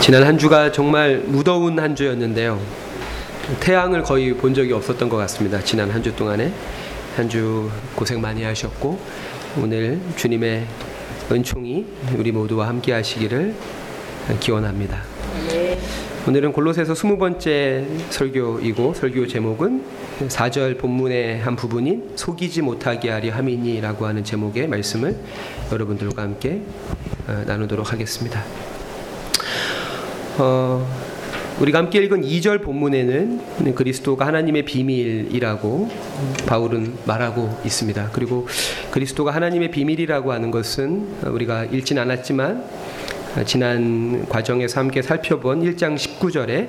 지난 한 주가 정말 무더운 한 주였는데요. 태양을 거의 본 적이 없었던 것 같습니다. 지난 한 주 동안에 한 주 고생 많이 하셨고 오늘 주님의 은총이 우리 모두와 함께 하시기를 기원합니다. 오늘은 골로새서 20번째 설교이고 설교 제목은 4절 본문의 한 부분인 속이지 못하게 하려 함이니라고 하는 제목의 말씀을 여러분들과 함께 어, 나누도록 하겠습니다. 어, 우리가 함께 읽은 2절 본문에는 그리스도가 하나님의 비밀이라고 바울은 말하고 있습니다. 그리고 그리스도가 하나님의 비밀이라고 하는 것은 우리가 읽진 않았지만 지난 과정에서 함께 살펴본 1장 19절에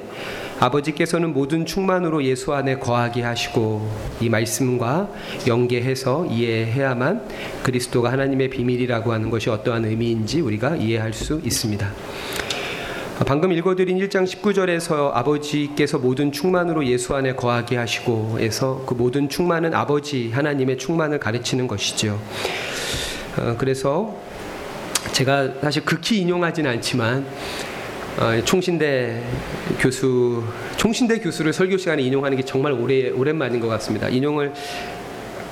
아버지께서는 모든 충만으로 예수 안에 거하게 하시고 이 말씀과 연계해서 이해해야만 그리스도가 하나님의 비밀이라고 하는 것이 어떠한 의미인지 우리가 이해할 수 있습니다. 방금 읽어드린 1장 19절에서 아버지께서 모든 충만으로 예수 안에 거하게 하시고에서 그 모든 충만은 아버지 하나님의 충만을 가르치는 것이죠. 어, 그래서 제가 사실 극히 인용하지는 않지만 어, 총신대 교수 총신대 교수를 설교 시간에 인용하는 게 정말 오래 오랜만인 것 같습니다. 인용을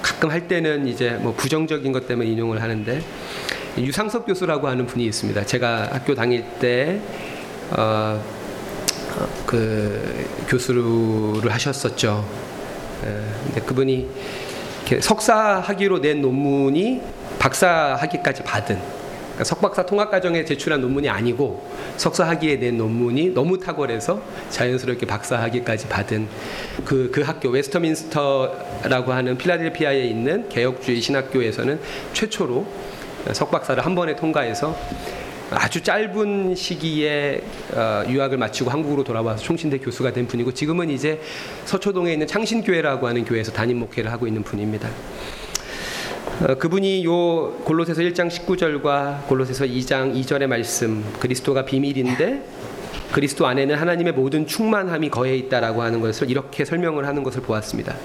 가끔 할 때는 이제 뭐 부정적인 것 때문에 인용을 하는데 유상섭 교수라고 하는 분이 있습니다. 제가 학교 다닐 때 어, 그 교수를 하셨었죠. 에, 근데 그분이 석사 학위로 낸 논문이 박사 학위까지 받은 그러니까 석박사 통합 과정에 제출한 논문이 아니고 석사 학위에 낸 논문이 너무 탁월해서 자연스럽게 박사 학위까지 받은 그, 그 학교 웨스터민스터라고 하는 필라델피아에 있는 개혁주의 신학교에서는 최초로 석박사를 한 번에 통과해서 아주 짧은 시기에 어, 유학을 마치고 한국으로 돌아와서 총신대 교수가 된 분이고 지금은 이제 서초동에 있는 창신교회라고 하는 교회에서 담임 목회를 하고 있는 분입니다. 어, 그분이 요 골로새서 1장 19절과 골로새서 2장 2절의 말씀 그리스도가 비밀인데 그리스도 안에는 하나님의 모든 충만함이 거해 있다라고 하는 것을 이렇게 설명을 하는 것을 보았습니다.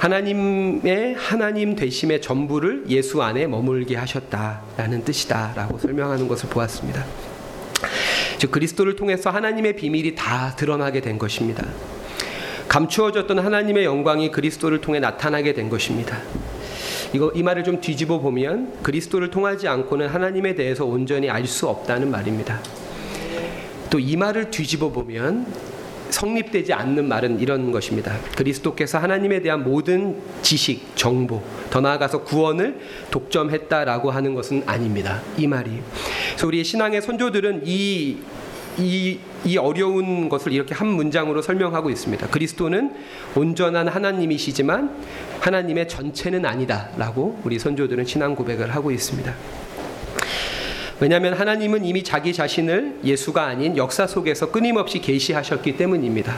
하나님의 하나님 되심의 전부를 예수 안에 머물게 하셨다라는 뜻이다라고 설명하는 것을 보았습니다. 즉 그리스도를 통해서 하나님의 비밀이 다 드러나게 된 것입니다. 감추어졌던 하나님의 영광이 그리스도를 통해 나타나게 된 것입니다. 이거 이 말을 좀 뒤집어 보면 그리스도를 통하지 않고는 하나님에 대해서 온전히 알 수 없다는 말입니다. 또 이 말을 뒤집어 보면 성립되지 않는 말은 이런 것입니다. 그리스도께서 하나님에 대한 모든 지식, 정보, 더 나아가서 구원을 독점했다라고 하는 것은 아닙니다. 이 말이. 그래서 우리 신앙의 선조들은 이, 이, 이 어려운 것을 이렇게 한 문장으로 설명하고 있습니다. 그리스도는 온전한 하나님이시지만 하나님의 전체는 아니다라고 우리 선조들은 신앙 고백을 하고 있습니다. 왜냐하면 하나님은 이미 자기 자신을 예수가 아닌 역사 속에서 끊임없이 계시하셨기 때문입니다.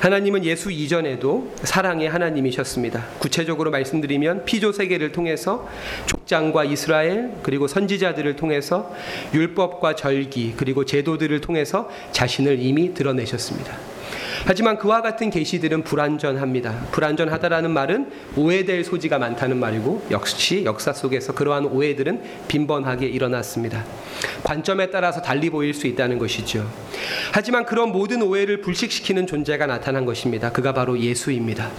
하나님은 예수 이전에도 사랑의 하나님이셨습니다. 구체적으로 말씀드리면 피조 세계를 통해서 족장과 이스라엘 그리고 선지자들을 통해서 율법과 절기 그리고 제도들을 통해서 자신을 이미 드러내셨습니다. 하지만 그와 같은 계시들은 불완전합니다. 불완전하다라는 말은 오해될 소지가 많다는 말이고 역시 역사 속에서 그러한 오해들은 빈번하게 일어났습니다. 관점에 따라서 달리 보일 수 있다는 것이죠. 하지만 그런 모든 오해를 불식시키는 존재가 나타난 것입니다. 그가 바로 예수입니다.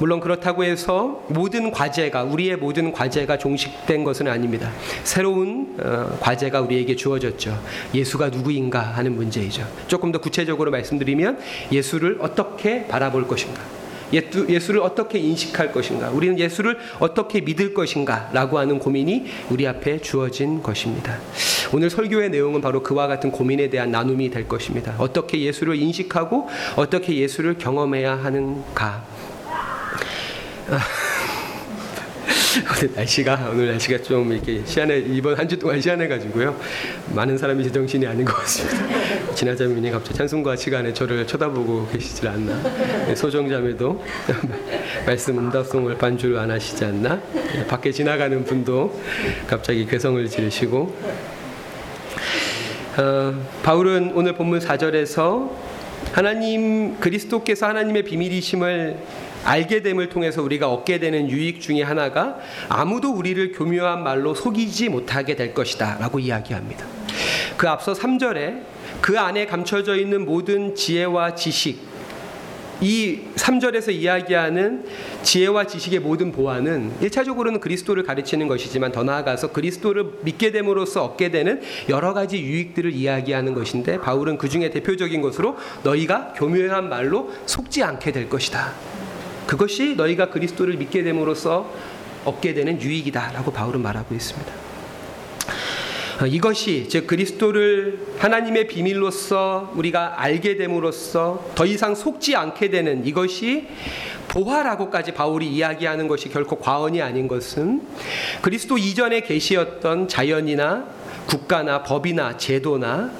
물론 그렇다고 해서 모든 과제가 우리의 모든 과제가 종식된 것은 아닙니다. 새로운 어, 과제가 우리에게 주어졌죠. 예수가 누구인가 하는 문제이죠. 조금 더 구체적으로 말씀드리면 예수 를 어떻게 바라볼 것인가? 예수를 어떻게 인식할 것인가? 우리는 예수를 어떻게 믿을 것인가? 라고 하는 고민이 우리 앞에 주어진 것입니다. 오늘 설교의 내용은 바로 그와 같은 고민에 대한 나눔이 될 것입니다. 어떻게 예수를 인식하고 어떻게 예수를 경험해야 하는가? 오늘 날씨가 오늘 날씨가 좀 이렇게 시안해 이번 한 주 동안 시안해 가지고요 많은 사람이 제정신이 아닌 것 같습니다. 지나자매님 갑자기 찬송가 시간에 저를 쳐다보고 계시질 않나? 네, 소정자매도 말씀 응답송을 반주를 안 하시지 않나? 네, 밖에 지나가는 분도 갑자기 괴성을 지르시고 어, 바울은 오늘 본문 4절에서 하나님 그리스도께서 하나님의 비밀이심을 알게 됨을 통해서 우리가 얻게 되는 유익 중에 하나가 아무도 우리를 교묘한 말로 속이지 못하게 될 것이다 라고 이야기합니다. 그 앞서 3절에 그 안에 감춰져 있는 모든 지혜와 지식 이 3절에서 이야기하는 지혜와 지식의 모든 보완은 1차적으로는 그리스도를 가르치는 것이지만 더 나아가서 그리스도를 믿게 됨으로써 얻게 되는 여러 가지 유익들을 이야기하는 것인데 바울은 그 중에 대표적인 것으로 너희가 교묘한 말로 속지 않게 될 것이다. 그것이 너희가 그리스도를 믿게 됨으로써 얻게 되는 유익이다라고 바울은 말하고 있습니다. 어, 이것이 즉 그리스도를 하나님의 비밀로서 우리가 알게 됨으로써 더 이상 속지 않게 되는 이것이 보화라고까지 바울이 이야기하는 것이 결코 과언이 아닌 것은 그리스도 이전에 계시었던 자연이나 국가나 법이나 제도나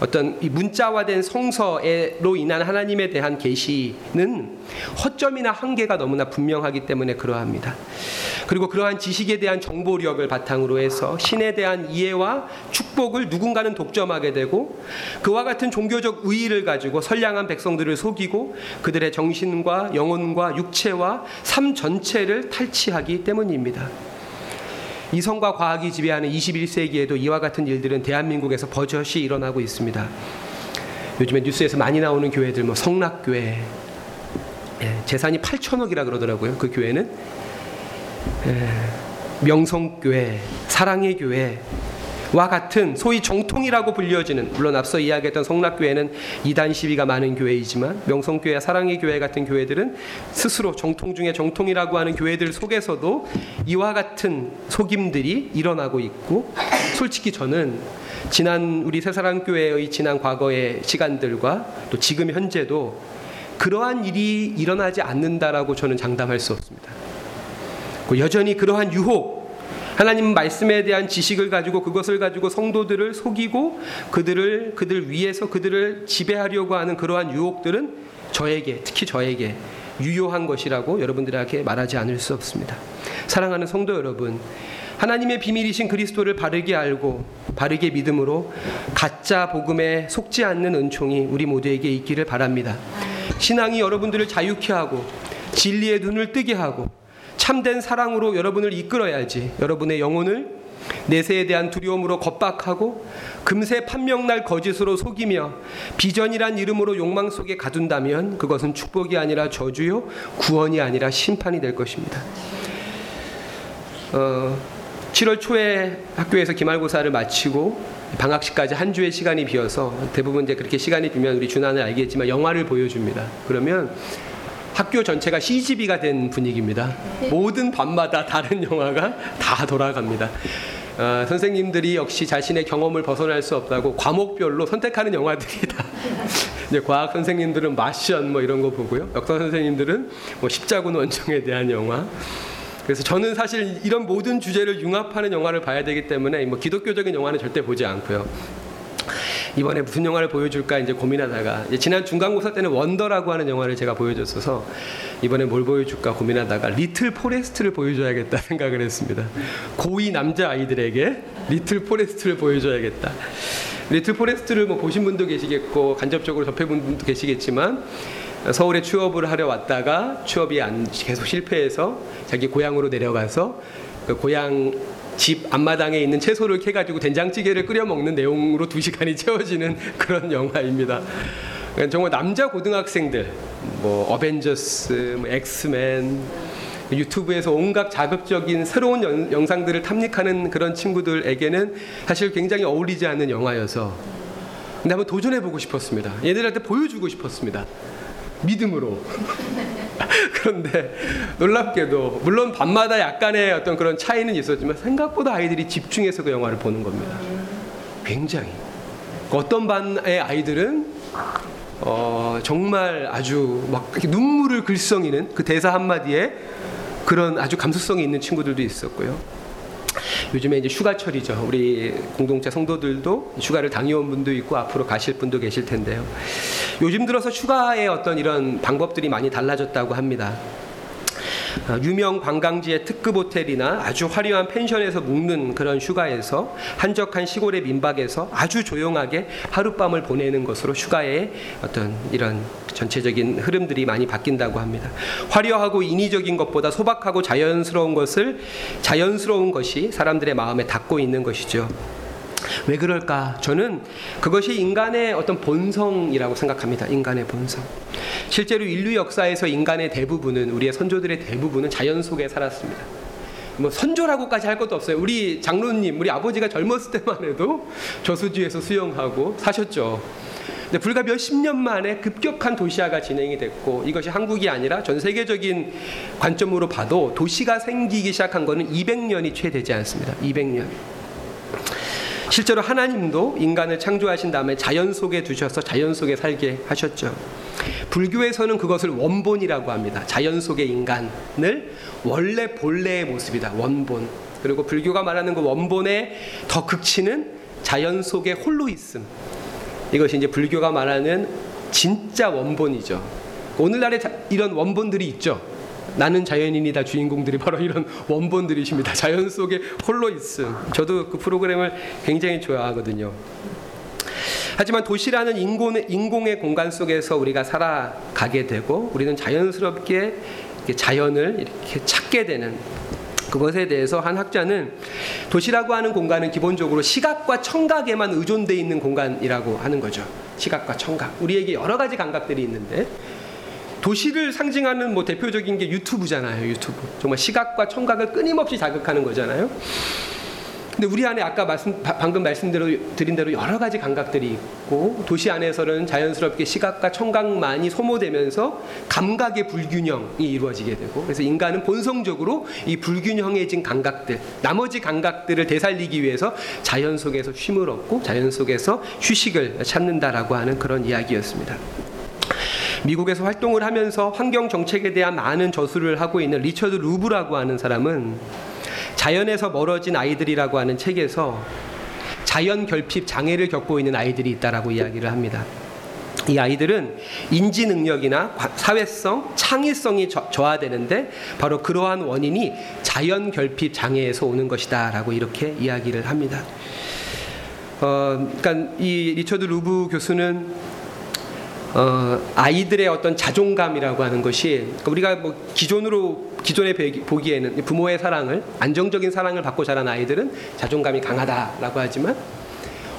어떤 문자화된 성서로 인한 하나님에 대한 계시는 허점이나 한계가 너무나 분명하기 때문에 그러합니다. 그리고 그러한 지식에 대한 정보력을 바탕으로 해서 신에 대한 이해와 축복을 누군가는 독점하게 되고 그와 같은 종교적 의의를 가지고 선량한 백성들을 속이고 그들의 정신과 영혼과 육체와 삶 전체를 탈취하기 때문입니다. 이성과 과학이 지배하는 21세기에도 이와 같은 일들은 대한민국에서 버젓이 일어나고 있습니다. 요즘에 뉴스에서 많이 나오는 교회들 뭐 성락교회 예, 재산이 8천억이라 그러더라고요. 그 교회는 예, 명성교회, 사랑의 교회, 와 같은 소위 정통이라고 불려지는 물론 앞서 이야기했던 성락교회는 이단 시비가 많은 교회이지만 명성교회, 사랑의 교회 같은 교회들은 스스로 정통 중에 정통이라고 하는 교회들 속에서도 이와 같은 속임들이 일어나고 있고 솔직히 저는 지난 우리 새사랑교회의 지난 과거의 시간들과 또 지금 현재도 그러한 일이 일어나지 않는다라고 저는 장담할 수 없습니다. 여전히 그러한 유혹 하나님 말씀에 대한 지식을 가지고 그것을 가지고 성도들을 속이고 그들을 그들 위에서 그들을 지배하려고 하는 그러한 유혹들은 저에게 특히 저에게 유효한 것이라고 여러분들에게 말하지 않을 수 없습니다. 사랑하는 성도 여러분, 하나님의 비밀이신 그리스도를 바르게 알고 바르게 믿음으로 가짜 복음에 속지 않는 은총이 우리 모두에게 있기를 바랍니다. 신앙이 여러분들을 자유케 하고 진리의 눈을 뜨게 하고 참된 사랑으로 여러분을 이끌어야지 여러분의 영혼을 내세에 대한 두려움으로 겁박하고 금세 판명날 거짓으로 속이며 비전이란 이름으로 욕망 속에 가둔다면 그것은 축복이 아니라 저주요 구원이 아니라 심판이 될 것입니다. 어, 7월 초에 학교에서 기말고사를 마치고 방학식까지 한 주의 시간이 비어서 대부분 이제 그렇게 시간이 비면 우리 준하는 알겠지만 영화를 보여줍니다. 그러면 학교 전체가 CGV가 된 분위기입니다. 모든 밤마다 다른 영화가 다 돌아갑니다. 어, 선생님들이 역시 자신의 경험을 벗어날 수 없다고 과목별로 선택하는 영화들이 다 이제 과학 선생님들은 Martian 뭐 이런 거 보고요. 역사 선생님들은 뭐 십자군 원정에 대한 영화. 그래서 저는 사실 이런 모든 주제를 융합하는 영화를 봐야 되기 때문에 뭐 기독교적인 영화는 절대 보지 않고요. 이번에 무슨 영화를 보여줄까 이제 고민하다가 이제 지난 중간고사 때는 Wonder라고 하는 영화를 제가 보여줬어서 이번에 뭘 보여줄까 고민하다가 Little Forest를 보여줘야겠다 생각을 했습니다. 고2 남자 아이들에게 Little Forest를 보여줘야겠다. Little Forest를 뭐 보신 분도 계시겠고 간접적으로 접해본 분도 계시겠지만 서울에 취업을 하려 왔다가 취업이 안 계속 실패해서 자기 고향으로 내려가서 그 고향 집 앞마당에 있는 채소를 캐가지고 된장찌개를 끓여 먹는 내용으로 두 시간이 채워지는 그런 영화입니다. 그러니까 정말 남자 고등학생들, 뭐 어벤져스, 뭐 X-Men, 유튜브에서 온갖 자극적인 새로운 연, 영상들을 탐닉하는 그런 친구들에게는 사실 굉장히 어울리지 않는 영화여서 근데 한번 도전해 보고 싶었습니다. 얘들한테 보여주고 싶었습니다. 믿음으로. 그런데 놀랍게도 물론 밤마다 약간의 어떤 그런 차이는 있었지만 생각보다 아이들이 집중해서 그 영화를 보는 겁니다. 굉장히 어떤 반의 아이들은 어, 정말 아주 막 눈물을 글썽이는 그 대사 한마디에 그런 아주 감수성이 있는 친구들도 있었고요. 요즘에 이제 휴가철이죠. 우리 공동체 성도들도 휴가를 당해온 분도 있고 앞으로 가실 분도 계실 텐데요. 요즘 들어서 휴가의 어떤 이런 방법들이 많이 달라졌다고 합니다. 아, 유명 관광지의 특급 호텔이나 아주 화려한 펜션에서 묵는 그런 휴가에서 한적한 시골의 민박에서 아주 조용하게 하룻밤을 보내는 것으로 휴가의 어떤 이런 전체적인 흐름들이 많이 바뀐다고 합니다. 화려하고 인위적인 것보다 소박하고 자연스러운 것을 자연스러운 것이 사람들의 마음에 닿고 있는 것이죠. 왜 그럴까? 저는 그것이 인간의 어떤 본성이라고 생각합니다. 인간의 본성. 실제로 인류 역사에서 인간의 대부분은 우리의 선조들의 대부분은 자연 속에 살았습니다. 뭐 선조라고까지 할 것도 없어요. 우리 장로님, 우리 아버지가 젊었을 때만 해도 저수지에서 수영하고 사셨죠. 근데 불과 몇 십 년 만에 급격한 도시화가 진행이 됐고 이것이 한국이 아니라 전 세계적인 관점으로 봐도 도시가 생기기 시작한 것은 200년이 채 되지 않습니다. 200년. 실제로 하나님도 인간을 창조하신 다음에 자연 속에 두셔서 자연 속에 살게 하셨죠. 불교에서는 그것을 원본이라고 합니다. 자연 속의 인간을 원래 본래의 모습이다. 원본. 그리고 불교가 말하는 그 원본의 더 극치는 자연 속의 홀로 있음. 이것이 이제 불교가 말하는 진짜 원본이죠. 오늘날에 이런 원본들이 있죠. 나는 자연인이다 주인공들이 바로 이런 원본들이십니다. 자연 속에 홀로 있음. 저도 그 프로그램을 굉장히 좋아하거든요. 하지만 도시라는 인공의, 인공의 공간 속에서 우리가 살아가게 되고 우리는 자연스럽게 자연을 이렇게 찾게 되는 그것에 대해서 한 학자는 도시라고 하는 공간은 기본적으로 시각과 청각에만 의존돼 있는 공간이라고 하는 거죠. 시각과 청각. 우리에게 여러 가지 감각들이 있는데 도시를 상징하는 뭐 대표적인 게 유튜브잖아요. 유튜브. 정말 시각과 청각을 끊임없이 자극하는 거잖아요. 근데 우리 안에 아까 말씀 방금 말씀드린 대로 여러 가지 감각들이 있고 도시 안에서는 자연스럽게 시각과 청각만이 소모되면서 감각의 불균형이 이루어지게 되고 그래서 인간은 본성적으로 이 불균형해진 감각들 나머지 감각들을 되살리기 위해서 자연 속에서 쉼을 얻고 자연 속에서 휴식을 찾는다라고 하는 그런 이야기였습니다. 미국에서 활동을 하면서 환경 정책에 대한 많은 저술을 하고 있는 리처드 루브라고 하는 사람은 자연에서 멀어진 아이들이라고 하는 책에서 자연 결핍 장애를 겪고 있는 아이들이 있다라고 이야기를 합니다. 이 아이들은 인지 능력이나 사회성, 창의성이 저, 하되는데 바로 그러한 원인이 자연 결핍 장애에서 오는 것이다라고 이렇게 이야기를 합니다. 어, 그러니까 이 리처드 루브 교수는 어, 아이들의 어떤 자존감이라고 하는 것이 그러니까 우리가 뭐 기존으로 기존에 보기에는 부모의 사랑을 안정적인 사랑을 받고 자란 아이들은 자존감이 강하다라고 하지만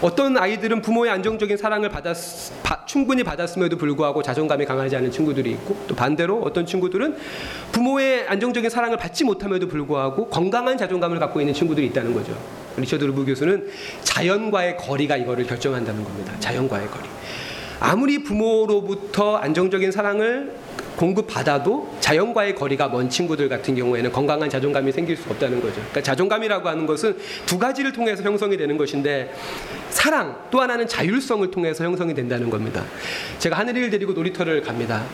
어떤 아이들은 부모의 안정적인 사랑을 받았 바, 충분히 받았음에도 불구하고 자존감이 강하지 않은 친구들이 있고 또 반대로 어떤 친구들은 부모의 안정적인 사랑을 받지 못함에도 불구하고 건강한 자존감을 갖고 있는 친구들이 있다는 거죠. 리처드 루브 교수는 자연과의 거리가 이거를 결정한다는 겁니다. 자연과의 거리. 아무리 부모로부터 안정적인 사랑을 공급받아도 자연과의 거리가 먼 친구들 같은 경우에는 건강한 자존감이 생길 수 없다는 거죠. 그러니까 자존감이라고 하는 것은 두 가지를 통해서 형성이 되는 것인데 사랑 또 하나는 자율성을 통해서 형성이 된다는 겁니다. 제가 하늘이를 데리고 놀이터를 갑니다.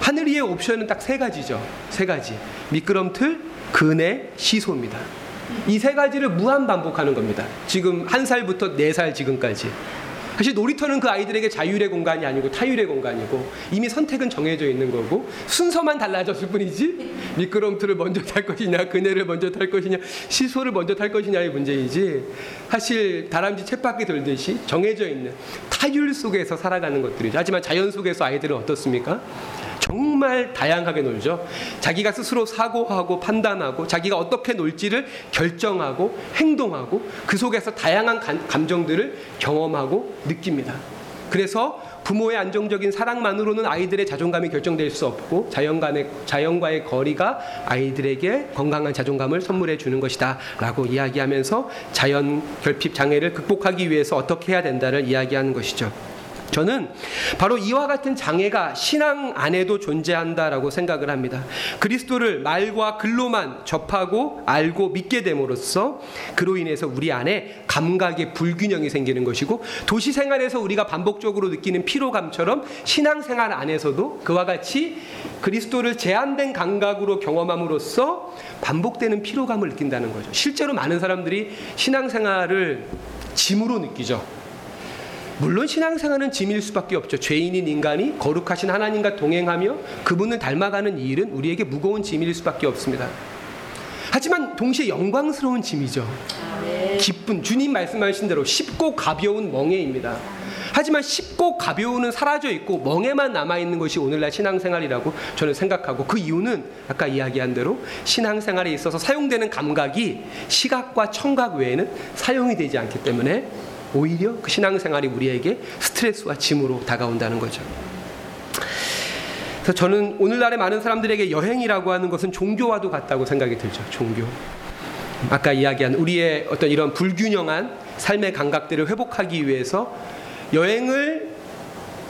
하늘이의 옵션은 딱 세 가지죠. 세 가지. 미끄럼틀, 그네, 시소입니다. 이 세 가지를 무한 반복하는 겁니다. 지금 한 살부터 네 살 지금까지. 사실 놀이터는 그 아이들에게 자율의 공간이 아니고 타율의 공간이고 이미 선택은 정해져 있는 거고 순서만 달라졌을 뿐이지 미끄럼틀을 먼저 탈 것이냐 그네를 먼저 탈 것이냐 시소를 먼저 탈 것이냐의 문제이지 사실 다람쥐 쳇바퀴 돌듯이 정해져 있는 타율 속에서 살아가는 것들이죠. 하지만 자연 속에서 아이들은 어떻습니까? 정말 다양하게 놀죠. 자기가 스스로 사고하고 판단하고 자기가 어떻게 놀지를 결정하고 행동하고 그 속에서 다양한 감정들을 경험하고 느낍니다. 그래서 부모의 안정적인 사랑만으로는 아이들의 자존감이 결정될 수 없고 자연간의, 자연과의 거리가 아이들에게 건강한 자존감을 선물해 주는 것이다 라고 이야기하면서 자연 결핍 장애를 극복하기 위해서 어떻게 해야 된다를 이야기하는 것이죠. 저는 바로 이와 같은 장애가 신앙 안에도 존재한다라고 생각을 합니다. 그리스도를 말과 글로만 접하고 알고 믿게 됨으로써 그로 인해서 우리 안에 감각의 불균형이 생기는 것이고 도시 생활에서 우리가 반복적으로 느끼는 피로감처럼 신앙 생활 안에서도 그와 같이 그리스도를 제한된 감각으로 경험함으로써 반복되는 피로감을 느낀다는 거죠. 실제로 많은 사람들이 신앙 생활을 짐으로 느끼죠. 물론 신앙생활은 짐일 수밖에 없죠. 죄인인 인간이 거룩하신 하나님과 동행하며 그분을 닮아가는 이 일은 우리에게 무거운 짐일 수밖에 없습니다. 하지만 동시에 영광스러운 짐이죠. 기쁜 주님 말씀하신 대로 쉽고 가벼운 멍에입니다. 하지만 쉽고 가벼우는 사라져 있고 멍에만 남아 있는 것이 오늘날 신앙생활이라고 저는 생각하고 그 이유는 아까 이야기한 대로 신앙생활에 있어서 사용되는 감각이 시각과 청각 외에는 사용이 되지 않기 때문에 오히려 그 신앙생활이 우리에게 스트레스와 짐으로 다가온다는 거죠. 그래서 저는 오늘날의 많은 사람들에게 여행이라고 하는 것은 종교와도 같다고 생각이 들죠. 종교. 아까 이야기한 우리의 어떤 이런 불균형한 삶의 감각들을 회복하기 위해서 여행을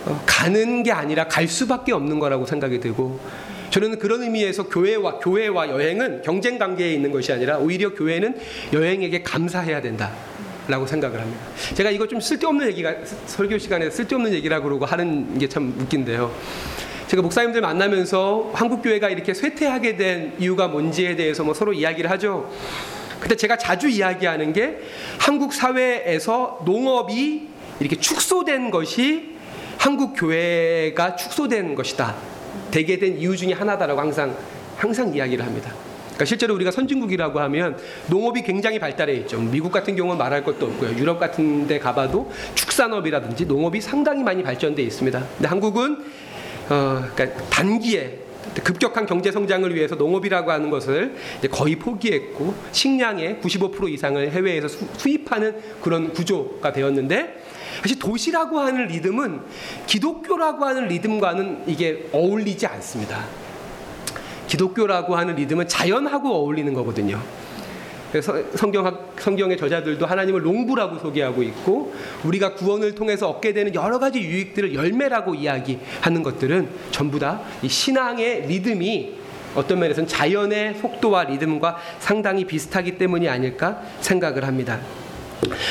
어, 가는 게 아니라 갈 수밖에 없는 거라고 생각이 들고 저는 그런 의미에서 교회와 교회와 여행은 경쟁 관계에 있는 것이 아니라 오히려 교회는 여행에게 감사해야 된다. 라고 생각을 합니다. 제가 이거 좀 쓸데없는 얘기가 설교 시간에 쓸데없는 얘기라고 그러고 하는 게 참 웃긴데요. 제가 목사님들 만나면서 한국 교회가 이렇게 쇠퇴하게 된 이유가 뭔지에 대해서 뭐 서로 이야기를 하죠. 근데 제가 자주 이야기하는 게 한국 사회에서 농업이 이렇게 축소된 것이 한국 교회가 축소된 것이다. 되게 된 이유 중에 하나다라고 항상 항상 이야기를 합니다. 그러니까 실제로 우리가 선진국이라고 하면 농업이 굉장히 발달해 있죠. 미국 같은 경우는 말할 것도 없고요. 유럽 같은 데 가봐도 축산업이라든지 농업이 상당히 많이 발전돼 있습니다. 근데 한국은 어, 그러니까 단기에 급격한 경제 성장을 위해서 농업이라고 하는 것을 거의 포기했고 식량의 95% 이상을 해외에서 수, 수입하는 그런 구조가 되었는데 사실 도시라고 하는 리듬은 기독교라고 하는 리듬과는 이게 어울리지 않습니다. 기독교라고 하는 리듬은 자연하고 어울리는 거거든요. 그래서 성경 성경의 저자들도 하나님을 농부라고 소개하고 있고 우리가 구원을 통해서 얻게 되는 여러 가지 유익들을 열매라고 이야기하는 것들은 전부 다 이 신앙의 리듬이 어떤 면에서는 자연의 속도와 리듬과 상당히 비슷하기 때문이 아닐까 생각을 합니다.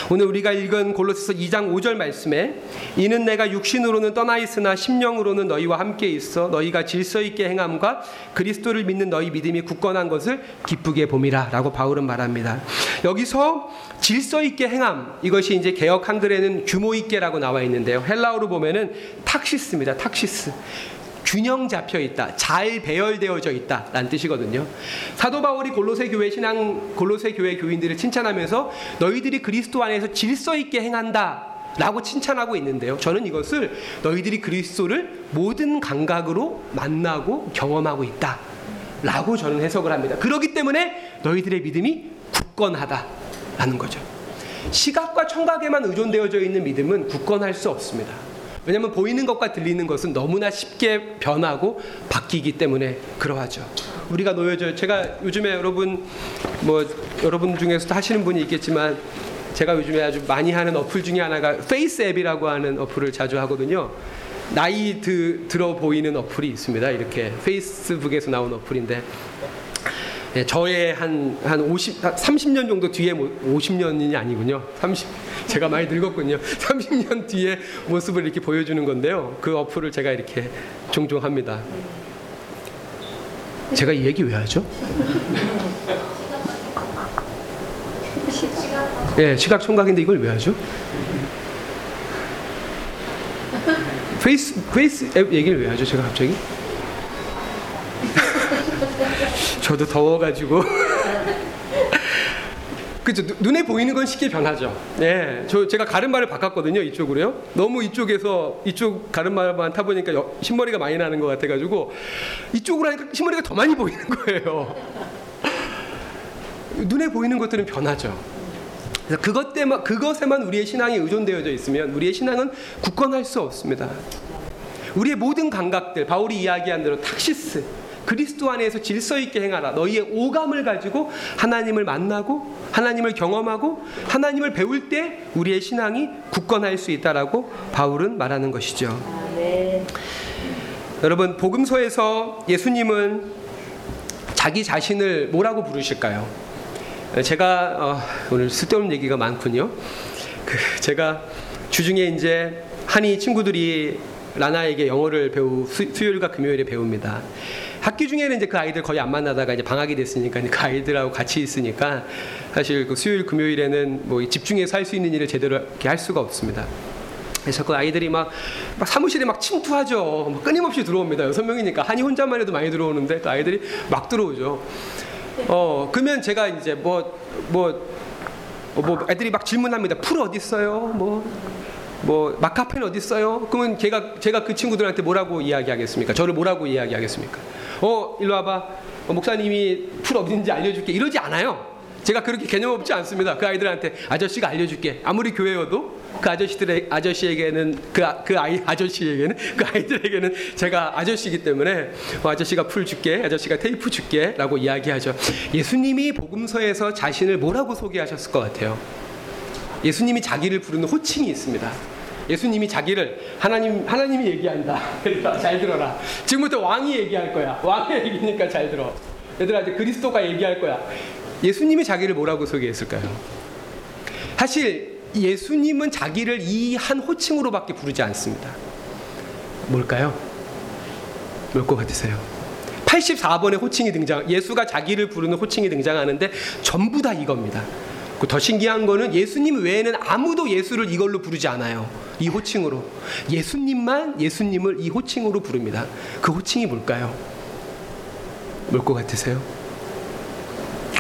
오늘 우리가 읽은 골로새서 2장 5절 말씀에 이는 내가 육신으로는 떠나 있으나 심령으로는 너희와 함께 있어 너희가 질서 있게 행함과 그리스도를 믿는 너희 믿음이 굳건한 것을 기쁘게 봄이라라고 바울은 말합니다. 여기서 질서 있게 행함 이것이 이제 개혁 한글에는 규모 있게라고 나와 있는데요. 헬라어로 보면은 탁시스입니다. 탁시스. 균형 잡혀 있다, 잘 배열되어져 있다 라는 뜻이거든요. 사도 바울이 골로새 교회 신앙 골로새 교회 교인들을 칭찬하면서 너희들이 그리스도 안에서 질서 있게 행한다. 라고 칭찬하고 있는데요. 저는 이것을 너희들이 그리스도를 모든 감각으로 만나고 경험하고 있다. 라고 저는 해석을 합니다. 그렇기 때문에 너희들의 믿음이 굳건하다 라는 거죠. 시각과 청각에만 의존되어져 있는 믿음은 굳건할 수 없습니다. 왜냐하면 보이는 것과 들리는 것은 너무나 쉽게 변하고 바뀌기 때문에 그러하죠. 우리가 놓여져 제가 요즘에 여러분 뭐 여러분 중에서도 하시는 분이 있겠지만 제가 요즘에 아주 많이 하는 어플 중에 하나가 FaceApp이라고 하는 어플을 자주 하거든요. 나이 드, 들어 보이는 어플이 있습니다. 이렇게 페이스북에서 나온 어플인데 예, 저의 한, 한 50, 30년 정도 뒤에, 50년이 아니군요. 30, 제가 많이 늙었군요. 30년 뒤에 모습을 이렇게 보여주는 건데요. 그 어플을 제가 이렇게 종종 합니다. 제가 이 얘기 왜 하죠? 예, 시각 청각인데 이걸 왜 하죠? Face FaceApp 얘기를 왜 하죠? 제가 갑자기? 저도 더워가지고. 그죠 눈에 보이는 건 쉽게 변하죠. 네, 저 제가 가르마를 바꿨거든요 이쪽으로요. 너무 이쪽에서 이쪽 가르마만 타 보니까 흰머리가 많이 나는 것 같아가지고 이쪽으로 하니까 흰머리가 더 많이 보이는 거예요. 눈에 보이는 것들은 변하죠. 그래서 그것 때만 그것에만 우리의 신앙이 의존되어져 있으면 우리의 신앙은 굳건할 수 없습니다. 우리의 모든 감각들 바울이 이야기한 대로 탁시스 그리스도 안에서 질서 있게 행하라. 너희의 오감을 가지고 하나님을 만나고 하나님을 경험하고 하나님을 배울 때 우리의 신앙이 굳건할 수 있다라고 바울은 말하는 것이죠. 네. 여러분 복음서에서 예수님은 자기 자신을 뭐라고 부르실까요? 제가 어, 오늘 쓸데없는 얘기가 많군요. 그 제가 주중에 이제 한이 친구들이 라나에게 영어를 배우 수, 요일과 금요일에 배웁니다. 학기 중에는 이제 그 아이들 거의 안 만나다가 이제 방학이 됐으니까 그 아이들하고 같이 있으니까 사실 그 수요일 금요일에는 뭐 집중해서 할 수 있는 일을 제대로 이렇게 할 수가 없습니다. 그래서 그 아이들이 막, 막 사무실에 막 침투하죠. 막 끊임없이 들어옵니다. 여섯 명이니까 한이 혼자만 해도 많이 들어오는데 그 아이들이 막 들어오죠. 어 그러면 제가 이제 뭐뭐 뭐, 뭐 애들이 막 질문합니다. 풀 어디 있어요? 뭐뭐 마카펜 어디 있어요? 그러면 제가 제가 그 친구들한테 뭐라고 이야기하겠습니까? 저를 뭐라고 이야기하겠습니까? 어 일로 와봐. 어, 목사님이 풀 어딘지 알려줄게. 이러지 않아요. 제가 그렇게 개념 없지 않습니다. 그 아이들한테 아저씨가 알려줄게. 아무리 교회여도 그 아저씨들의 아저씨에게는 그, 아, 그 아이 아저씨에게는 그 아이들에게는 제가 아저씨이기 때문에 어, 아저씨가 풀 줄게, 아저씨가 테이프 줄게라고 이야기하죠. 예수님이 복음서에서 자신을 뭐라고 소개하셨을 것 같아요? 예수님이 자기를 부르는 호칭이 있습니다. 예수님이 자기를 하나님 하나님이 얘기한다. 그러니까 잘 들어라. 지금부터 왕이 얘기할 거야. 왕의 얘기니까 잘 들어. 얘들아 이제 그리스도가 얘기할 거야. 예수님이 자기를 뭐라고 소개했을까요? 사실 예수님은 자기를 이 한 호칭으로밖에 부르지 않습니다. 뭘까요? 뭘 것 같으세요? 84번의 호칭이 등장, 예수가 자기를 부르는 호칭이 등장하는데 전부 다 이겁니다. 더 신기한 거는 예수님 외에는 아무도 예수를 이걸로 부르지 않아요. 이 호칭으로. 예수님만 예수님을 이 호칭으로 부릅니다. 그 호칭이 뭘까요? 뭘 것 같으세요?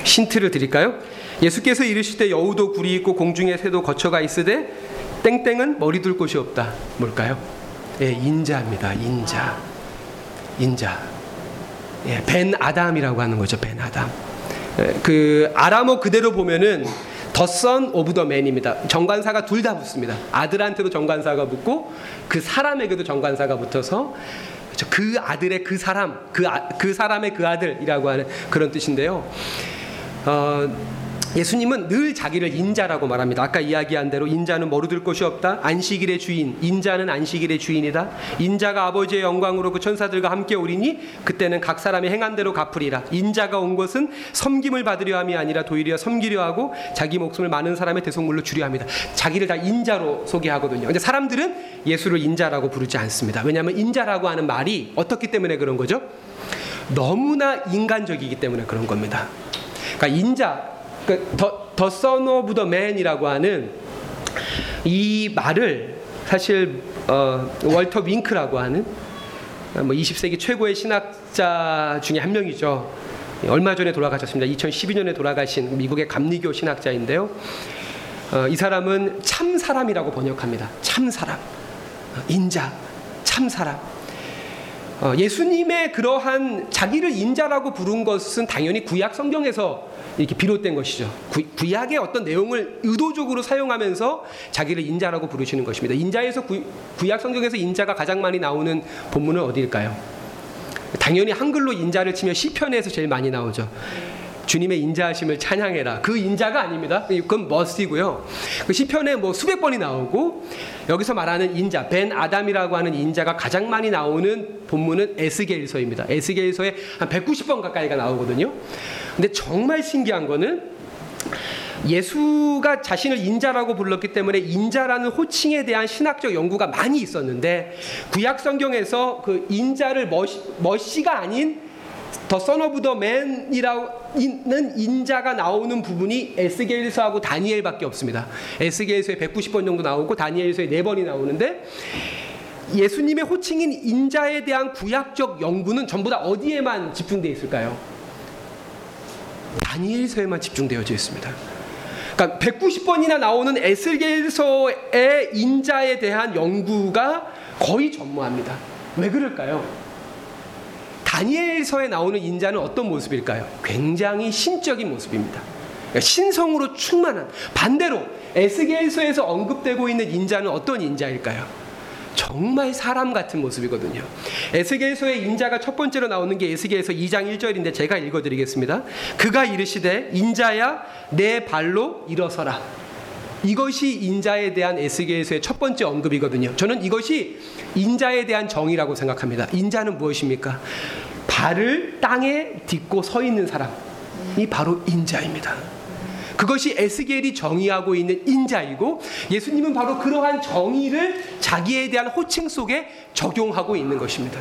힌트를 드릴까요? 예수께서 이르시되 여우도 굴이 있고 공중에 새도 거처가 있으되 땡땡은 머리 둘 곳이 없다. 뭘까요? 예, 인자입니다. 인자. 인자. 예, בן אדם이라고 하는 거죠. בן אדם. 예, 그 아람어 그대로 보면은 the son of the man입니다. 정관사가 둘 다 붙습니다. 아들한테도 정관사가 붙고 그 사람에게도 정관사가 붙어서 그 아들의 그 사람, 그, 아, 그 사람의 그 아들이라고 하는 그런 뜻인데요. 어, 예수님은 늘 자기를 인자라고 말합니다. 아까 이야기한 대로 인자는 머루들 것이 없다. 안식일의 주인, 인자는 안식일의 주인이다. 인자가 아버지의 영광으로 그 천사들과 함께 오리니 그때는 각 사람이 행한 대로 갚으리라. 인자가 온 것은 섬김을 받으려 함이 아니라 도리어 섬기려 하고 자기 목숨을 많은 사람의 대속물로 주려 합니다. 자기를 다 인자로 소개하거든요. 근데 사람들은 예수를 인자라고 부르지 않습니다. 왜냐하면 인자라고 하는 말이 어떻기 때문에 그런 거죠? 너무나 인간적이기 때문에 그런 겁니다. 그러니까 인자 그 더, 더 Son of the Man이라고 하는 이 말을 사실 어, 월터 윙크라고 하는 뭐 20세기 최고의 신학자 중에 한 명이죠. 얼마 전에 돌아가셨습니다. 2012년에 돌아가신 미국의 감리교 신학자인데요. 어, 이 사람은 참 사람이라고 번역합니다. 참 사람, 인자, 참 사람. 어, 예수님의 그러한 자기를 인자라고 부른 것은 당연히 구약 성경에서 이렇게 비롯된 것이죠. 구, 약의 어떤 내용을 의도적으로 사용하면서 자기를 인자라고 부르시는 것입니다. 인자에서 구, 구약 성경에서 인자가 가장 많이 나오는 본문은 어디일까요? 당연히 한글로 인자를 치면 시편에서 제일 많이 나오죠. 주님의 인자하심을 찬양해라. 그 인자가 아닙니다. 그건 머스이고요. 그 시편에 뭐 수백 번이 나오고 여기서 말하는 인자, 벤 아담이라고 하는 인자가 가장 많이 나오는 본문은 에스겔서입니다. 에스겔서에 한 190번 가까이가 나오거든요. 근데 정말 신기한 거는 예수가 자신을 인자라고 불렀기 때문에 인자라는 호칭에 대한 신학적 연구가 많이 있었는데 구약 성경에서 그 인자를 머시, 머시가 아닌 더 선오브 더 맨이라고 있는 인자가 나오는 부분이 에스겔서하고 다니엘밖에 없습니다. 에스겔서에 190번 정도 나오고 다니엘서에 4번이 나오는데 예수님의 호칭인 인자에 대한 구약적 연구는 전부 다 어디에만 집중되어 있을까요? 다니엘서에만 집중되어져 있습니다. 그러니까 190번이나 나오는 에스겔서의 인자에 대한 연구가 거의 전무합니다. 왜 그럴까요? 다니엘서에 나오는 인자는 어떤 모습일까요? 굉장히 신적인 모습입니다. 그러니까 신성으로 충만한 반대로 에스겔서에서 언급되고 있는 인자는 어떤 인자일까요? 정말 사람 같은 모습이거든요. 에스겔서의 인자가 첫 번째로 나오는 게 에스겔서 2장 1절인데 제가 읽어 드리겠습니다. 그가 이르시되 인자야 내 발로 일어서라. 이것이 인자에 대한 에스겔서의 첫 번째 언급이거든요. 저는 이것이 인자에 대한 정의라고 생각합니다. 인자는 무엇입니까? 발을 땅에 딛고 서 있는 사람이 바로 인자입니다. 그것이 에스겔이 정의하고 있는 인자이고 예수님은 바로 그러한 정의를 자기에 대한 호칭 속에 적용하고 있는 것입니다.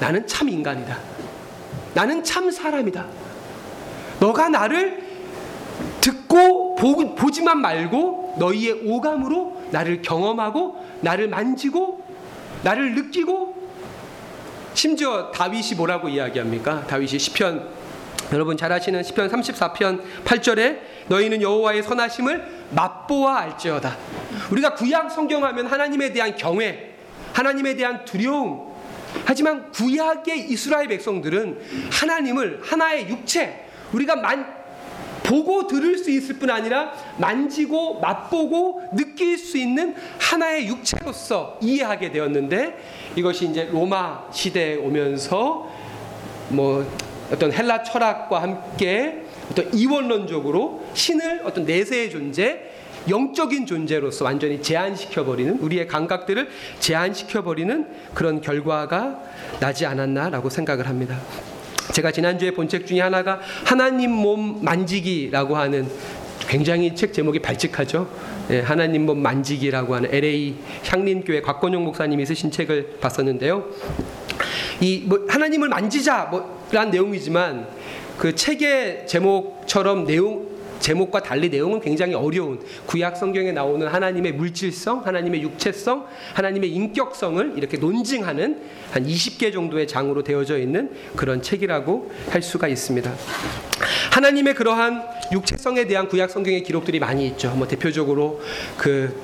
나는 참 인간이다. 나는 참 사람이다. 너가 나를 듣고 보, 지만 말고 너희의 오감으로 나를 경험하고 나를 만지고 나를 느끼고 심지어 다윗이 뭐라고 이야기합니까? 다윗이 시편 여러분 잘 아시는 시편 34편 8절에 너희는 여호와의 선하심을 맛보아 알지어다. 우리가 구약 성경하면 하나님에 대한 경외, 하나님에 대한 두려움. 하지만 구약의 이스라엘 백성들은 하나님을 하나의 육체, 우리가 만, 보고 들을 수 있을 뿐 아니라 만지고 맛보고 느낄 수 있는 하나의 육체로서 이해하게 되었는데 이것이 이제 로마 시대에 오면서 뭐 어떤 헬라 철학과 함께 어떤 이원론적으로 신을 어떤 내세의 존재, 영적인 존재로서 완전히 제한시켜 버리는 우리의 감각들을 제한시켜 버리는 그런 결과가 나지 않았나라고 생각을 합니다. 제가 지난주에 본 책 중에 하나가 하나님 몸 만지기라고 하는 굉장히 책 제목이 발칙하죠. 예, 하나님 몸 만지기라고 하는 LA 향림교회 곽건용 목사님이 쓰신 책을 봤었는데요. 이 뭐 하나님을 만지자 뭐란 내용이지만 그 책의 제목처럼 내용 제목과 달리 내용은 굉장히 어려운 구약 성경에 나오는 하나님의 물질성, 하나님의 육체성, 하나님의 인격성을 이렇게 논증하는 한 20개 정도의 장으로 되어져 있는 그런 책이라고 할 수가 있습니다. 하나님의 그러한 육체성에 대한 구약 성경의 기록들이 많이 있죠. 뭐 대표적으로 그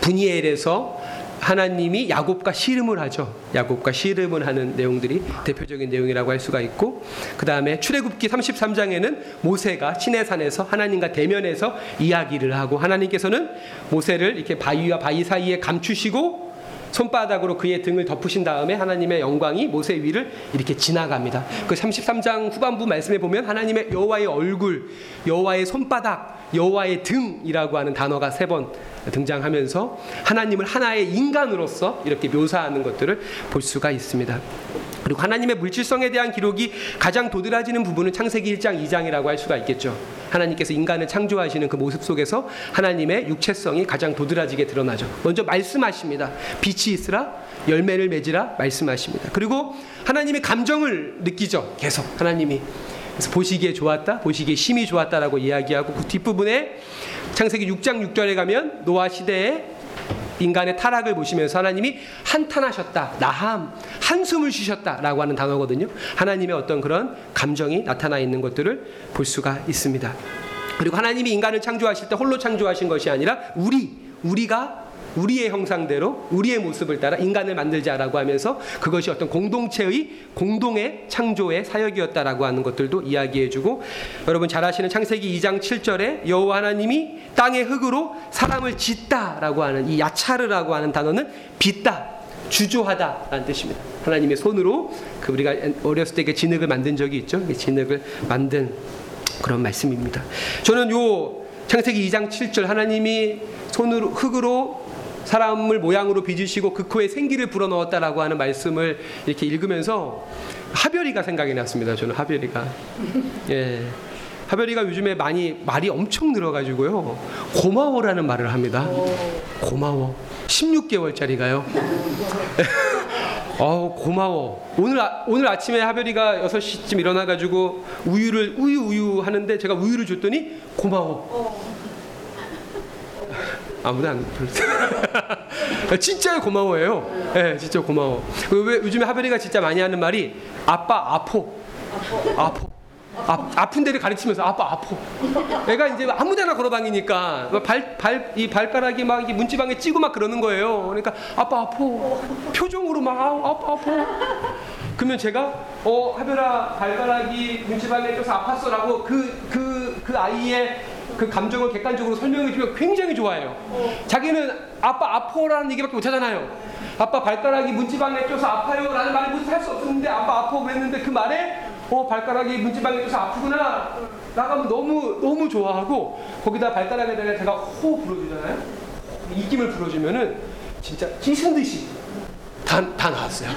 분이엘에서 하나님이 야곱과 씨름을 하죠. 야곱과 씨름을 하는 내용들이 대표적인 내용이라고 할 수가 있고 그 다음에 출애굽기 33장에는 모세가 시내산에서 하나님과 대면해서 이야기를 하고 하나님께서는 모세를 이렇게 바위와 바위 사이에 감추시고 손바닥으로 그의 등을 덮으신 다음에 하나님의 영광이 모세 위를 이렇게 지나갑니다. 그 33장 후반부 말씀에 보면 하나님의 여호와의 얼굴, 여호와의 손바닥, 여호와의 등이라고 하는 단어가 세 번 등장하면서 하나님을 하나의 인간으로서 이렇게 묘사하는 것들을 볼 수가 있습니다. 그리고 하나님의 물질성에 대한 기록이 가장 도드라지는 부분은 창세기 1장, 2장이라고 할 수가 있겠죠. 하나님께서 인간을 창조하시는 그 모습 속에서 하나님의 육체성이 가장 도드라지게 드러나죠. 먼저 말씀하십니다. 빛이 있으라 열매를 맺으라 말씀하십니다. 그리고 하나님의 감정을 느끼죠. 계속 하나님이 그래서 보시기에 좋았다, 보시기에 심히 좋았다라고 이야기하고 그 뒷부분에 창세기 6장 6절에 가면 노아 시대에 인간의 타락을 보시면서 하나님이 한탄하셨다, 나함, 한숨을 쉬셨다라고 하는 단어거든요. 하나님의 어떤 그런 감정이 나타나 있는 것들을 볼 수가 있습니다. 그리고 하나님이 인간을 창조하실 때 홀로 창조하신 것이 아니라 우리, 우리가 우리의 형상대로 우리의 모습을 따라 인간을 만들자라고 하면서 그것이 어떤 공동체의 공동의 창조의 사역이었다라고 하는 것들도 이야기해주고 여러분 잘 아시는 창세기 2장 7절에 여호와 하나님이 땅의 흙으로 사람을 짓다라고 하는 이 야차르라고 하는 단어는 빚다 주조하다라는 뜻입니다. 하나님의 손으로 그 우리가 어렸을 때 진흙을 만든 적이 있죠. 진흙을 만든 그런 말씀입니다. 저는 요 창세기 2장 7절 하나님이 손으로 흙으로 사람을 모양으로 빚으시고 그 코에 생기를 불어넣었다라고 하는 말씀을 이렇게 읽으면서 하별이가 생각이 났습니다. 저는 하별이가. 예. 하별이가 요즘에 많이 말이 엄청 늘어가지고요. 고마워라는 말을 합니다. 고마워. 16개월짜리가요. 어 고마워. 오늘 아, 오늘 아침에 하별이가 6시쯤 일어나 가지고 우유를 우유 우유 하는데 제가 우유를 줬더니 고마워. 아무도 안 불렀어요. 진짜 고마워해요. 예, 네, 진짜 고마워. 그왜 요즘에 하별이가 진짜 많이 하는 말이 아빠 아포. 아포. 아, 아픈 데를 가르치면서 아빠 아포. 애가 이제 아무데나 걸어다니니까 발 발 이 발가락이 막 문지방에 찌고 막 그러는 거예요. 그러니까 아빠 아포. 표정으로 막 아빠 아포. 그러면 제가 어 하별아 발가락이 문지방에 쪄서 아팠어라고 그 그그 그 아이의 그 감정을 객관적으로 설명해 주면 굉장히 좋아해요. 자기는 아빠 아포라는 얘기밖에 못 하잖아요. 아빠 발가락이 문지방에 껴서 아파요 라는 말을 못할 수 없었는데 아빠 아파 그랬는데 그 말에 어 발가락이 문지방에 껴서 아프구나 나가면 너무 너무 좋아하고 거기다 발가락에다가 제가 호 불어주잖아요. 입김을 불어주면은 진짜 찢은 듯이 다, 다 나왔어요.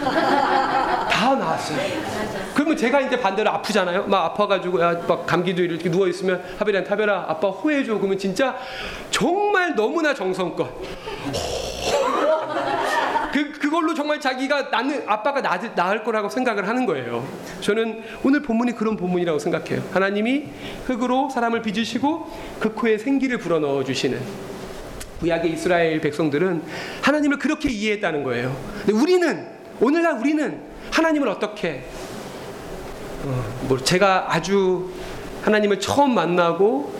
다 나왔어요. 그러면 제가 이제 반대로 아프잖아요. 막 아파가지고, 야, 막 감기도 이렇게 누워 있으면 하별이한테 하별아, 아빠 호해줘. 그러면 진짜 정말 너무나 정성껏. 그, 그걸로 정말 자기가 나는 아빠가 나, 나을 거라고 생각을 하는 거예요. 저는 오늘 본문이 그런 본문이라고 생각해요. 하나님이 흙으로 사람을 빚으시고 그 코에 생기를 불어넣어 주시는 구약의 이스라엘 백성들은 하나님을 그렇게 이해했다는 거예요. 근데 우리는 오늘날 우리는 하나님을 어떻게 어, 뭐 제가 아주 하나님을 처음 만나고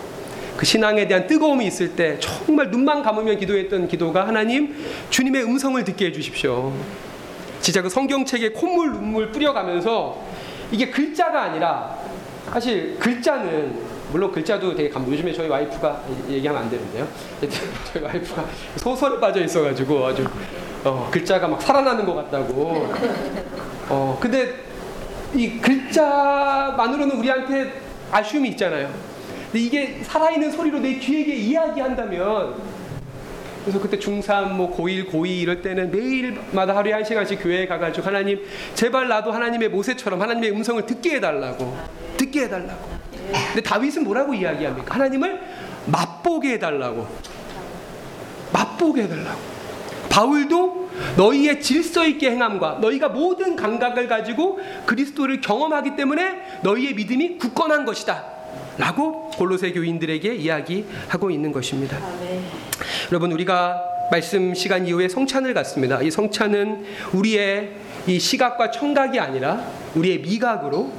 그 신앙에 대한 뜨거움이 있을 때 정말 눈만 감으면 기도했던 기도가 하나님 주님의 음성을 듣게 해주십시오. 진짜 그 성경책에 콧물 눈물 뿌려가면서 이게 글자가 아니라 사실 글자는 물론 글자도 되게 감 요즘에 저희 와이프가 얘기하면 안 되는데요. 저희 와이프가 소설에 빠져 있어가지고 아주 어, 글자가 막 살아나는 것 같다고. 어 근데 이 글자만으로는 우리한테 아쉬움이 있잖아요. 근데 이게 살아있는 소리로 내 귀에게 이야기한다면 그래서 그때 중3, 뭐 고1, 고2 이럴 때는 매일마다 하루에 한 시간씩 교회에 가가지고 하나님 제발 나도 하나님의 모세처럼 하나님의 음성을 듣게 해달라고 듣게 해달라고 근데 다윗은 뭐라고 이야기합니까? 하나님을 맛보게 해달라고 맛보게 해달라고 바울도 너희의 질서 있게 행함과 너희가 모든 감각을 가지고 그리스도를 경험하기 때문에 너희의 믿음이 굳건한 것이다. 라고 골로새 교인들에게 이야기하고 있는 것입니다. 여러분 우리가 말씀 시간 이후에 성찬을 갖습니다. 이 성찬은 우리의 이 시각과 청각이 아니라 우리의 미각으로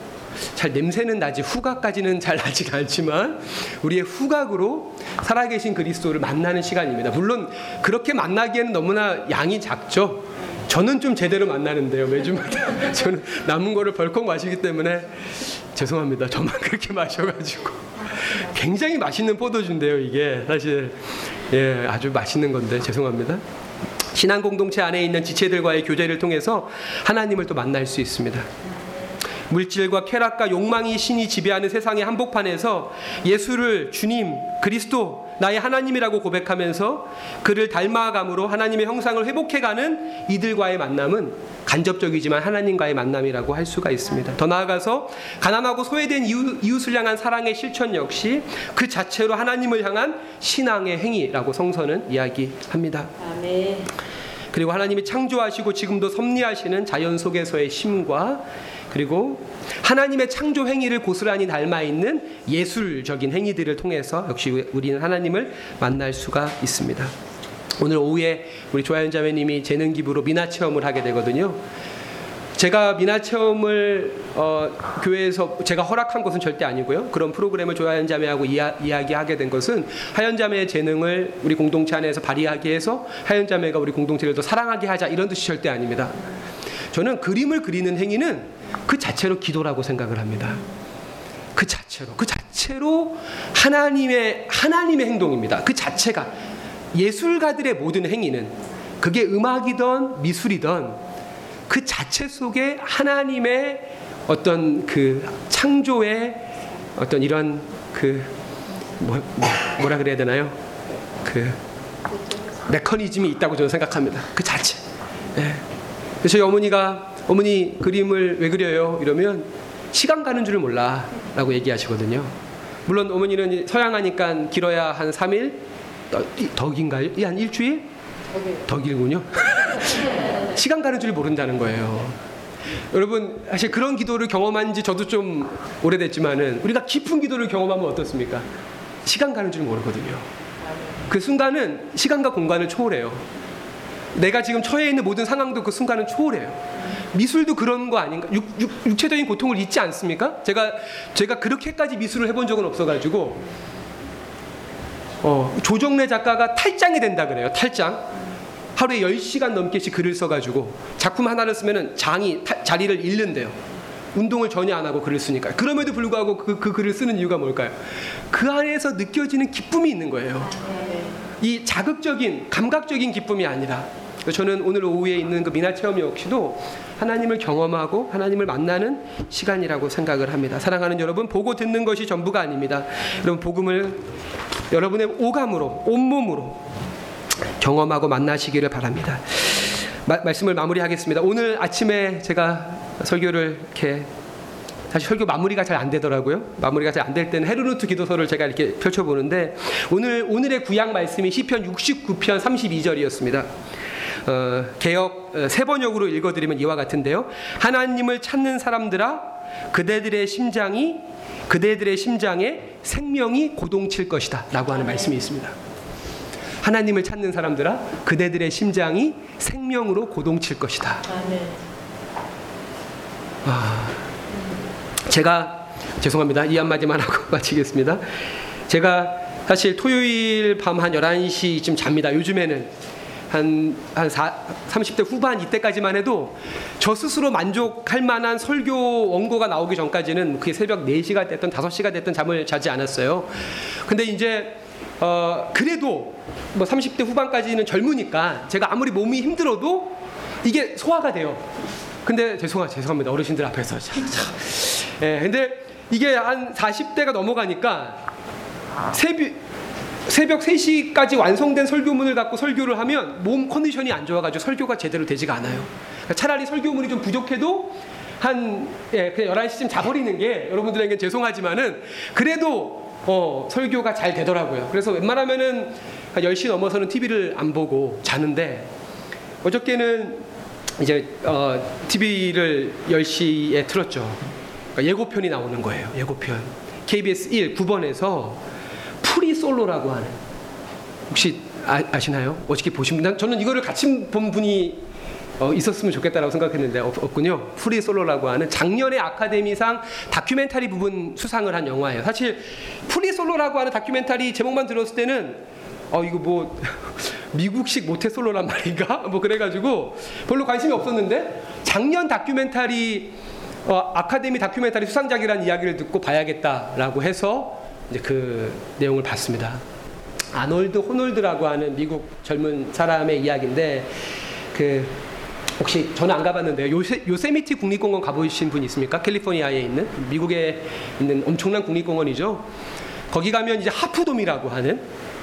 잘 냄새는 나지 후각까지는 잘 나지 않지만 우리의 후각으로 살아계신 그리스도를 만나는 시간입니다. 물론 그렇게 만나기에는 너무나 양이 작죠. 저는 좀 제대로 만나는데요 매주마다. 저는 남은 거를 벌컥 마시기 때문에 죄송합니다. 저만 그렇게 마셔가지고. 굉장히 맛있는 포도주인데요 이게. 사실 예 아주 맛있는 건데 죄송합니다. 신앙 공동체 안에 있는 지체들과의 교제를 통해서 하나님을 또 만날 수 있습니다 물질과 쾌락과 욕망이 신이 지배하는 세상의 한복판에서 예수를 주님, 그리스도, 나의 하나님이라고 고백하면서 그를 닮아감으로 하나님의 형상을 회복해가는 이들과의 만남은 간접적이지만 하나님과의 만남이라고 할 수가 있습니다. 더 나아가서 가난하고 소외된 이웃, 을 향한 사랑의 실천 역시 그 자체로 하나님을 향한 신앙의 행위라고 성서는 이야기합니다. 아멘. 그리고 하나님이 창조하시고 지금도 섭리하시는 자연 속에서의 심과 그리고 하나님의 창조 행위를 고스란히 닮아 있는 예술적인 행위들을 통해서 역시 우리는 하나님을 만날 수가 있습니다. 오늘 오후에 우리 조하연 자매님이 재능 기부로 미나 체험을 하게 되거든요. 제가 미나 체험을 어, 교회에서 제가 허락한 것은 절대 아니고요. 그런 프로그램을 조하연 자매하고 이야, 이야기하게 된 것은 하연 자매의 재능을 우리 공동체 안에서 발휘하게 해서 하연 자매가 우리 공동체를 더 사랑하게 하자 이런 뜻이 절대 아닙니다. 저는 그림을 그리는 행위는 그 자체로 기도라고 생각을 합니다. 그 자체로 그 자체로 하나님의 하나님의 행동입니다. 그 자체가 예술가들의 모든 행위는 그게 음악이든 미술이든 그 자체 속에 하나님의 어떤 그 창조의 어떤 이런 그 뭐, 뭐, 라 그래야 되나요? 그 메커니즘이 있다고 저는 생각합니다. 그 자체. 네. 그래서 저희 어머니가 어머니 그림을 왜 그려요? 이러면 시간 가는 줄을 몰라 라고 얘기하시거든요. 물론 어머니는 서양하니까 길어야 한 3일 더, 긴가요? 한 일주일? 더 길군요. 시간 가는 줄 모른다는 거예요. 여러분 사실 그런 기도를 경험한 지 저도 좀 오래됐지만은 우리가 깊은 기도를 경험하면 어떻습니까? 시간 가는 줄 모르거든요. 그 순간은 시간과 공간을 초월해요. 내가 지금 처해 있는 모든 상황도 그 순간은 초월해요. 미술도 그런 거 아닌가? 육, 육 체적인 고통을 잊지 않습니까? 제가 제가 그렇게까지 미술을 해본 적은 없어가지고 어, 조정래 작가가 탈장이 된다 그래요. 탈장. 하루에 10시간 넘게씩 글을 써가지고 작품 하나를 쓰면 장이 타, 자리를 잃는데요. 운동을 전혀 안 하고 글을 쓰니까. 그럼에도 불구하고 그, 그 글을 쓰는 이유가 뭘까요? 그 안에서 느껴지는 기쁨이 있는 거예요. 이 자극적인, 감각적인 기쁨이 아니라 저는 오늘 오후에 있는 그 미나 체험 역시도 하나님을 경험하고 하나님을 만나는 시간이라고 생각을 합니다. 사랑하는 여러분, 보고 듣는 것이 전부가 아닙니다. 여러분, 복음을 여러분의 오감으로, 온몸으로 경험하고 만나시기를 바랍니다. 마, 말씀을 마무리하겠습니다. 오늘 아침에 제가 설교를 이렇게 사실 설교 마무리가 잘 안 되더라고요. 마무리가 잘 안 될 때는 헤르누트 기도서를 제가 이렇게 펼쳐보는데 오늘 오늘의 구약 말씀이 시편 69편 32절이었습니다. 어, 개혁 어, 세 번역으로 읽어드리면 이와 같은데요. 하나님을 찾는 사람들아 그대들의 심장이 그대들의 심장에 생명이 고동칠 것이다라고 하는 말씀이 있습니다. 하나님을 찾는 사람들아 그대들의 심장이 생명으로 고동칠 것이다. 아, 제가 죄송합니다. 이 한마디만 하고 마치겠습니다. 제가 사실 토요일 밤 한 11시쯤 잡니다. 요즘에는 한, 한 4, 30대 후반 이때까지만 해도 저 스스로 만족할 만한 설교 원고가 나오기 전까지는 그게 새벽 4시가 됐든 5시가 됐든 잠을 자지 않았어요. 근데 이제 어, 그래도 뭐 30대 후반까지는 젊으니까 제가 아무리 몸이 힘들어도 이게 소화가 돼요. 근데 죄송하, 죄송합니다. 어르신들 앞에서. 참, 참. 예, 근데 이게 한 40대가 넘어가니까 새벽, 새벽 3시까지 완성된 설교문을 갖고 설교를 하면 몸 컨디션이 안 좋아가지고 설교가 제대로 되지가 않아요. 그러니까 차라리 설교문이 좀 부족해도 한 예, 그냥 11시쯤 자버리는 게 여러분들에게 죄송하지만은 그래도 어, 설교가 잘 되더라고요. 그래서 웬만하면은 한 10시 넘어서는 TV를 안 보고 자는데 어저께는 이제 어, TV를 10시에 틀었죠. 그러니까 예고편이 나오는 거예요. 예고편. KBS 1 9번에서 Free Solo라고 하는 혹시 아, 시나요 보신 분? 저는 이거를 같이 본 분이 어, 있었으면 좋겠다라고 생각했는데 없, 없군요. Free Solo라고 하는 작년에 아카데미상 다큐멘터리 부분 수상을 한 영화예요. 사실 Free Solo라고 하는 다큐멘터리 제목만 들었을 때는 어 이거 뭐 미국식 모태 솔로란 말인가? 뭐 그래가지고 별로 관심이 없었는데 작년 다큐멘터리 어, 아카데미 다큐멘터리 수상작이라는 이야기를 듣고 봐야겠다라고 해서 이제 그 내용을 봤습니다. 아놀드 호놀드라고 하는 미국 젊은 사람의 이야기인데 그 혹시 저는 안 가봤는데요. 요세, 요세미티 국립공원 가보신 분 있습니까? 캘리포니아에 있는 미국에 있는 엄청난 국립공원이죠. 거기 가면 이제 하프돔이라고 하는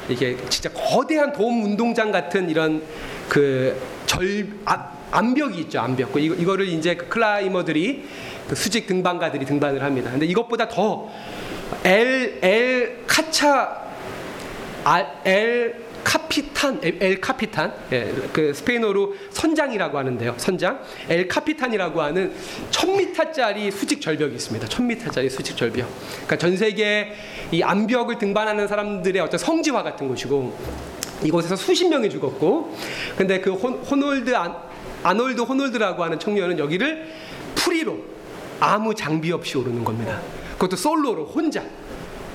이게 진짜 거대한 돔 운동장 같은 이런 그절 아, 암벽이 있죠. 암벽. 그 이거, 이거를 이제 그 클라이머들이 그 수직 등반가들이 등반을 합니다. 근데 이것보다 더 엘, 엘 카차 엘 카피탄, 엘 카피탄, 예, 그 스페인어로 선장이라고 하는데요. 선장, 엘 카피탄이라고 하는 1000m짜리 수직 절벽이 있습니다. 1000m짜리 수직 절벽. 그러니까 전 세계 이 암벽을 등반하는 사람들의 어떤 성지화 같은 곳이고 이곳에서 수십 명이 죽었고, 근데 그 호, 호놀드 안, 아놀드 호놀드라고 하는 청년은 여기를 free로 아무 장비 없이 오르는 겁니다. 그것도 솔로로 혼자.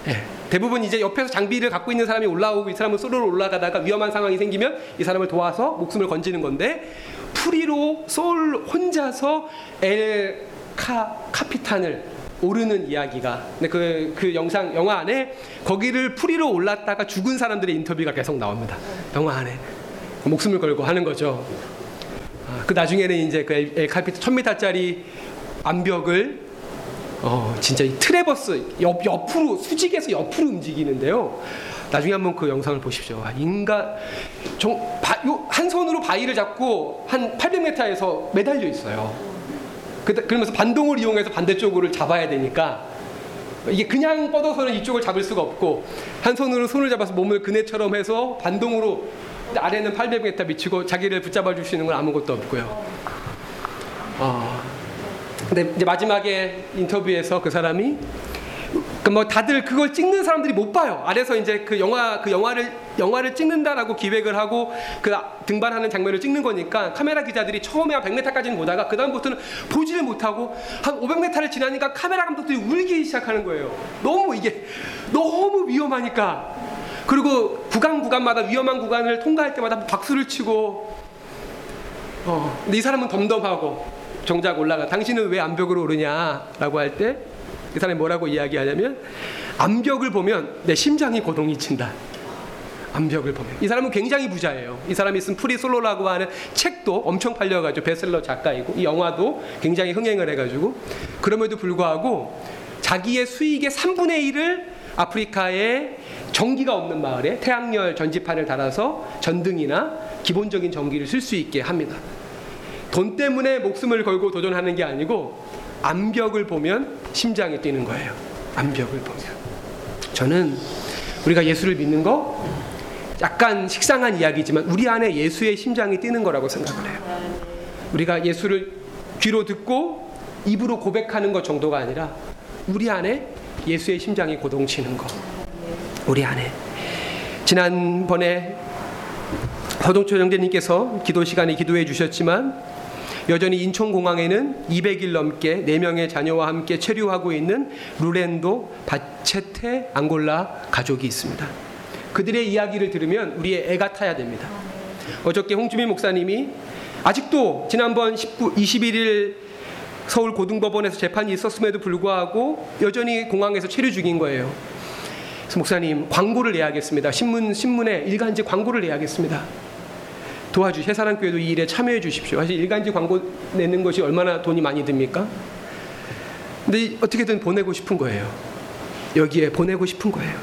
예. 대부분 이제 옆에서 장비를 갖고 있는 사람이 올라오고 이 사람은 솔로로 올라가다가 위험한 상황이 생기면 이 사람을 도와서 목숨을 건지는 건데 free로 솔 혼자서 엘 카, 카피탄을 오르는 이야기가 근데 그, 그 영상 영화 안에 거기를 free로 올랐다가 죽은 사람들의 인터뷰가 계속 나옵니다 영화 안에 목숨을 걸고 하는 거죠 아, 그 나중에는 이제 그 엘, 엘 카피탄 1000m짜리 암벽을 어, 진짜 이 트레버스 옆, 옆으로 수직에서 옆으로 움직이는데요. 나중에 한번 그 영상을 보십시오. 아, 인간 정, 바, 요, 한 손으로 바위를 잡고 한 800m에서 매달려 있어요. 그, 그러면서 반동을 이용해서 반대쪽을 잡아야 되니까 이게 그냥 뻗어서는 이쪽을 잡을 수가 없고 한 손으로 손을 잡아서 몸을 그네처럼 해서 반동으로 아래는 800m 미치고 자기를 붙잡아 주시는 건 아무것도 없고요. 어, 근데 이제 마지막에 인터뷰에서 그 사람이 그뭐 다들 그걸 찍는 사람들이 못 봐요. 아래서 이제 그 영화 그 영화를 영화를 찍는다라고 기획을 하고 그 등반하는 장면을 찍는 거니까 카메라 기자들이 처음에 한 100m까지는 보다가 그 다음부터는 보지를 못하고 한 500m를 지나니까 카메라 감독들이 울기 시작하는 거예요. 너무 이게 너무 위험하니까. 그리고 구간 구간마다 위험한 구간을 통과할 때마다 박수를 치고 어, 근데 이 사람은 덤덤하고 정작 올라가. 당신은 왜 암벽으로 오르냐라고 할 때 그 사람이 뭐라고 이야기하냐면 암벽을 보면 내 심장이 고동이 친다. 암벽을 보면 이 사람은 굉장히 부자예요. 이 사람이 쓴 프리 솔로라고 하는 책도 엄청 팔려가지고 베스트셀러 작가이고 이 영화도 굉장히 흥행을 해가지고 그럼에도 불구하고 자기의 수익의 3분의 1을 아프리카의 전기가 없는 마을에 태양열 전지판을 달아서 전등이나 기본적인 전기를 쓸 수 있게 합니다. 돈 때문에 목숨을 걸고 도전하는 게 아니고 암벽을 보면 심장이 뛰는 거예요. 암벽을 보면. 저는 우리가 예수를 믿는 거 약간 식상한 이야기지만 우리 안에 예수의 심장이 뛰는 거라고 생각을 해요. 우리가 예수를 귀로 듣고 입으로 고백하는 것 정도가 아니라 우리 안에 예수의 심장이 고동치는 거. 우리 안에. 지난번에 서동철 형제님께서 기도 시간에 기도해 주셨지만 여전히 인천공항에는 200일 넘게 4명의 자녀와 함께 체류하고 있는 루렌도 바체테 앙골라 가족이 있습니다. 그들의 이야기를 들으면 우리의 애가 타야 됩니다. 어저께 홍주민 목사님이 아직도 지난번 19, 21일 서울 고등법원에서 재판이 있었음에도 불구하고 여전히 공항에서 체류 중인 거예요. 목사님 광고를 내야겠습니다. 신문 신문에 일간지 광고를 내야겠습니다. 도와주 해사랑교회도 이 일에 참여해 주십시오. 사실 일간지 광고 내는 것이 얼마나 돈이 많이 듭니까? 근데 어떻게든 보내고 싶은 거예요. 여기에 보내고 싶은 거예요.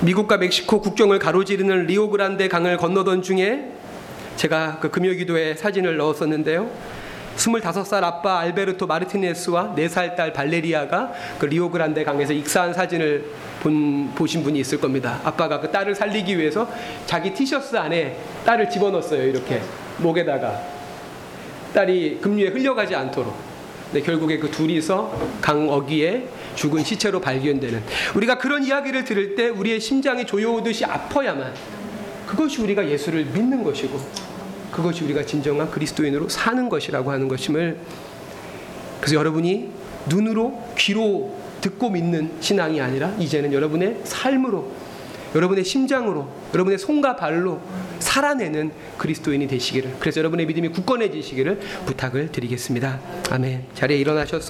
미국과 멕시코 국경을 가로지르는 리오그란데 강을 건너던 중에 제가 그 금요 기도에 사진을 넣었었는데요. 25살 아빠 알베르토 마르티네스와 4살 딸 발레리아가 그 리오그란데 강에서 익사한 사진을 본, 보신 분이 있을 겁니다. 아빠가 그 딸을 살리기 위해서 자기 티셔츠 안에 딸을 집어넣었어요. 이렇게 목에다가 딸이 급류에 흘려가지 않도록. 네, 결국에 그 둘이서 강 어귀에 죽은 시체로 발견되는 우리가 그런 이야기를 들을 때 우리의 심장이 조여오듯이 아파야만 그것이 우리가 예수를 믿는 것이고 그것이 우리가 진정한 그리스도인으로 사는 것이라고 하는 것임을 그래서 여러분이 눈으로 귀로 듣고 믿는 신앙이 아니라 이제는 여러분의 삶으로 여러분의 심장으로 여러분의 손과 발로 살아내는 그리스도인이 되시기를 그래서 여러분의 믿음이 굳건해지시기를 부탁을 드리겠습니다. 아멘. 자리에 일어나셔서